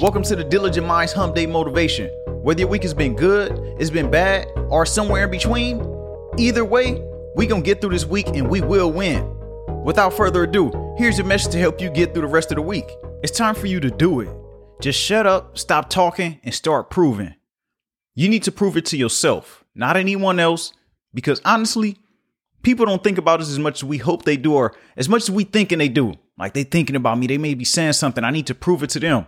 Welcome to the Diligent Minds Hump Day Motivation. Whether your week has been good, it's been bad, or somewhere in between, either way, we gonna get through this week and we will win. Without further ado, here's your message to help you get through the rest of the week. It's time for you to do it. Just shut up, stop talking, and start proving. You need to prove it to yourself, not anyone else, because honestly, people don't think about us as much as we hope they do, or as much as we thinking they do. Like they thinking about me, they may be saying something. I need to prove it to them.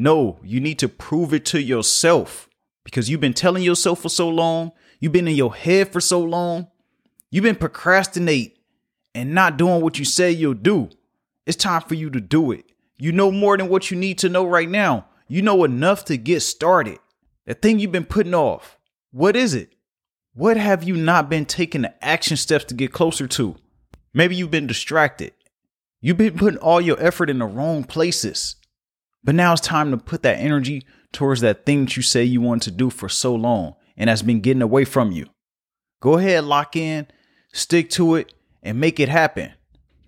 No, you need to prove it to yourself because you've been telling yourself for so long. You've been in your head for so long. You've been procrastinate and not doing what you say you'll do. It's time for you to do it. You know more than what you need to know right now. You know enough to get started. That thing you've been putting off. What is it? What have you not been taking the action steps to get closer to? Maybe you've been distracted. You've been putting all your effort in the wrong places. But now it's time to put that energy towards that thing that you say you want to do for so long and that's been getting away from you. Go ahead, lock in, stick to it, and make it happen.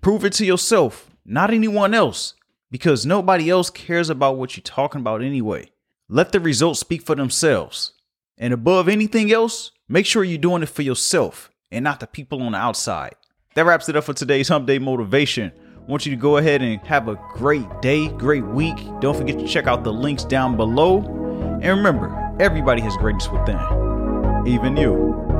Prove it to yourself, not anyone else, because nobody else cares about what you're talking about anyway. Let the results speak for themselves. And above anything else, make sure you're doing it for yourself and not the people on the outside. That wraps it up for today's Hump Day Motivation want you to go ahead and have a great day, great week. Don't forget to check out the links down below. And remember, everybody has greatness within, even you.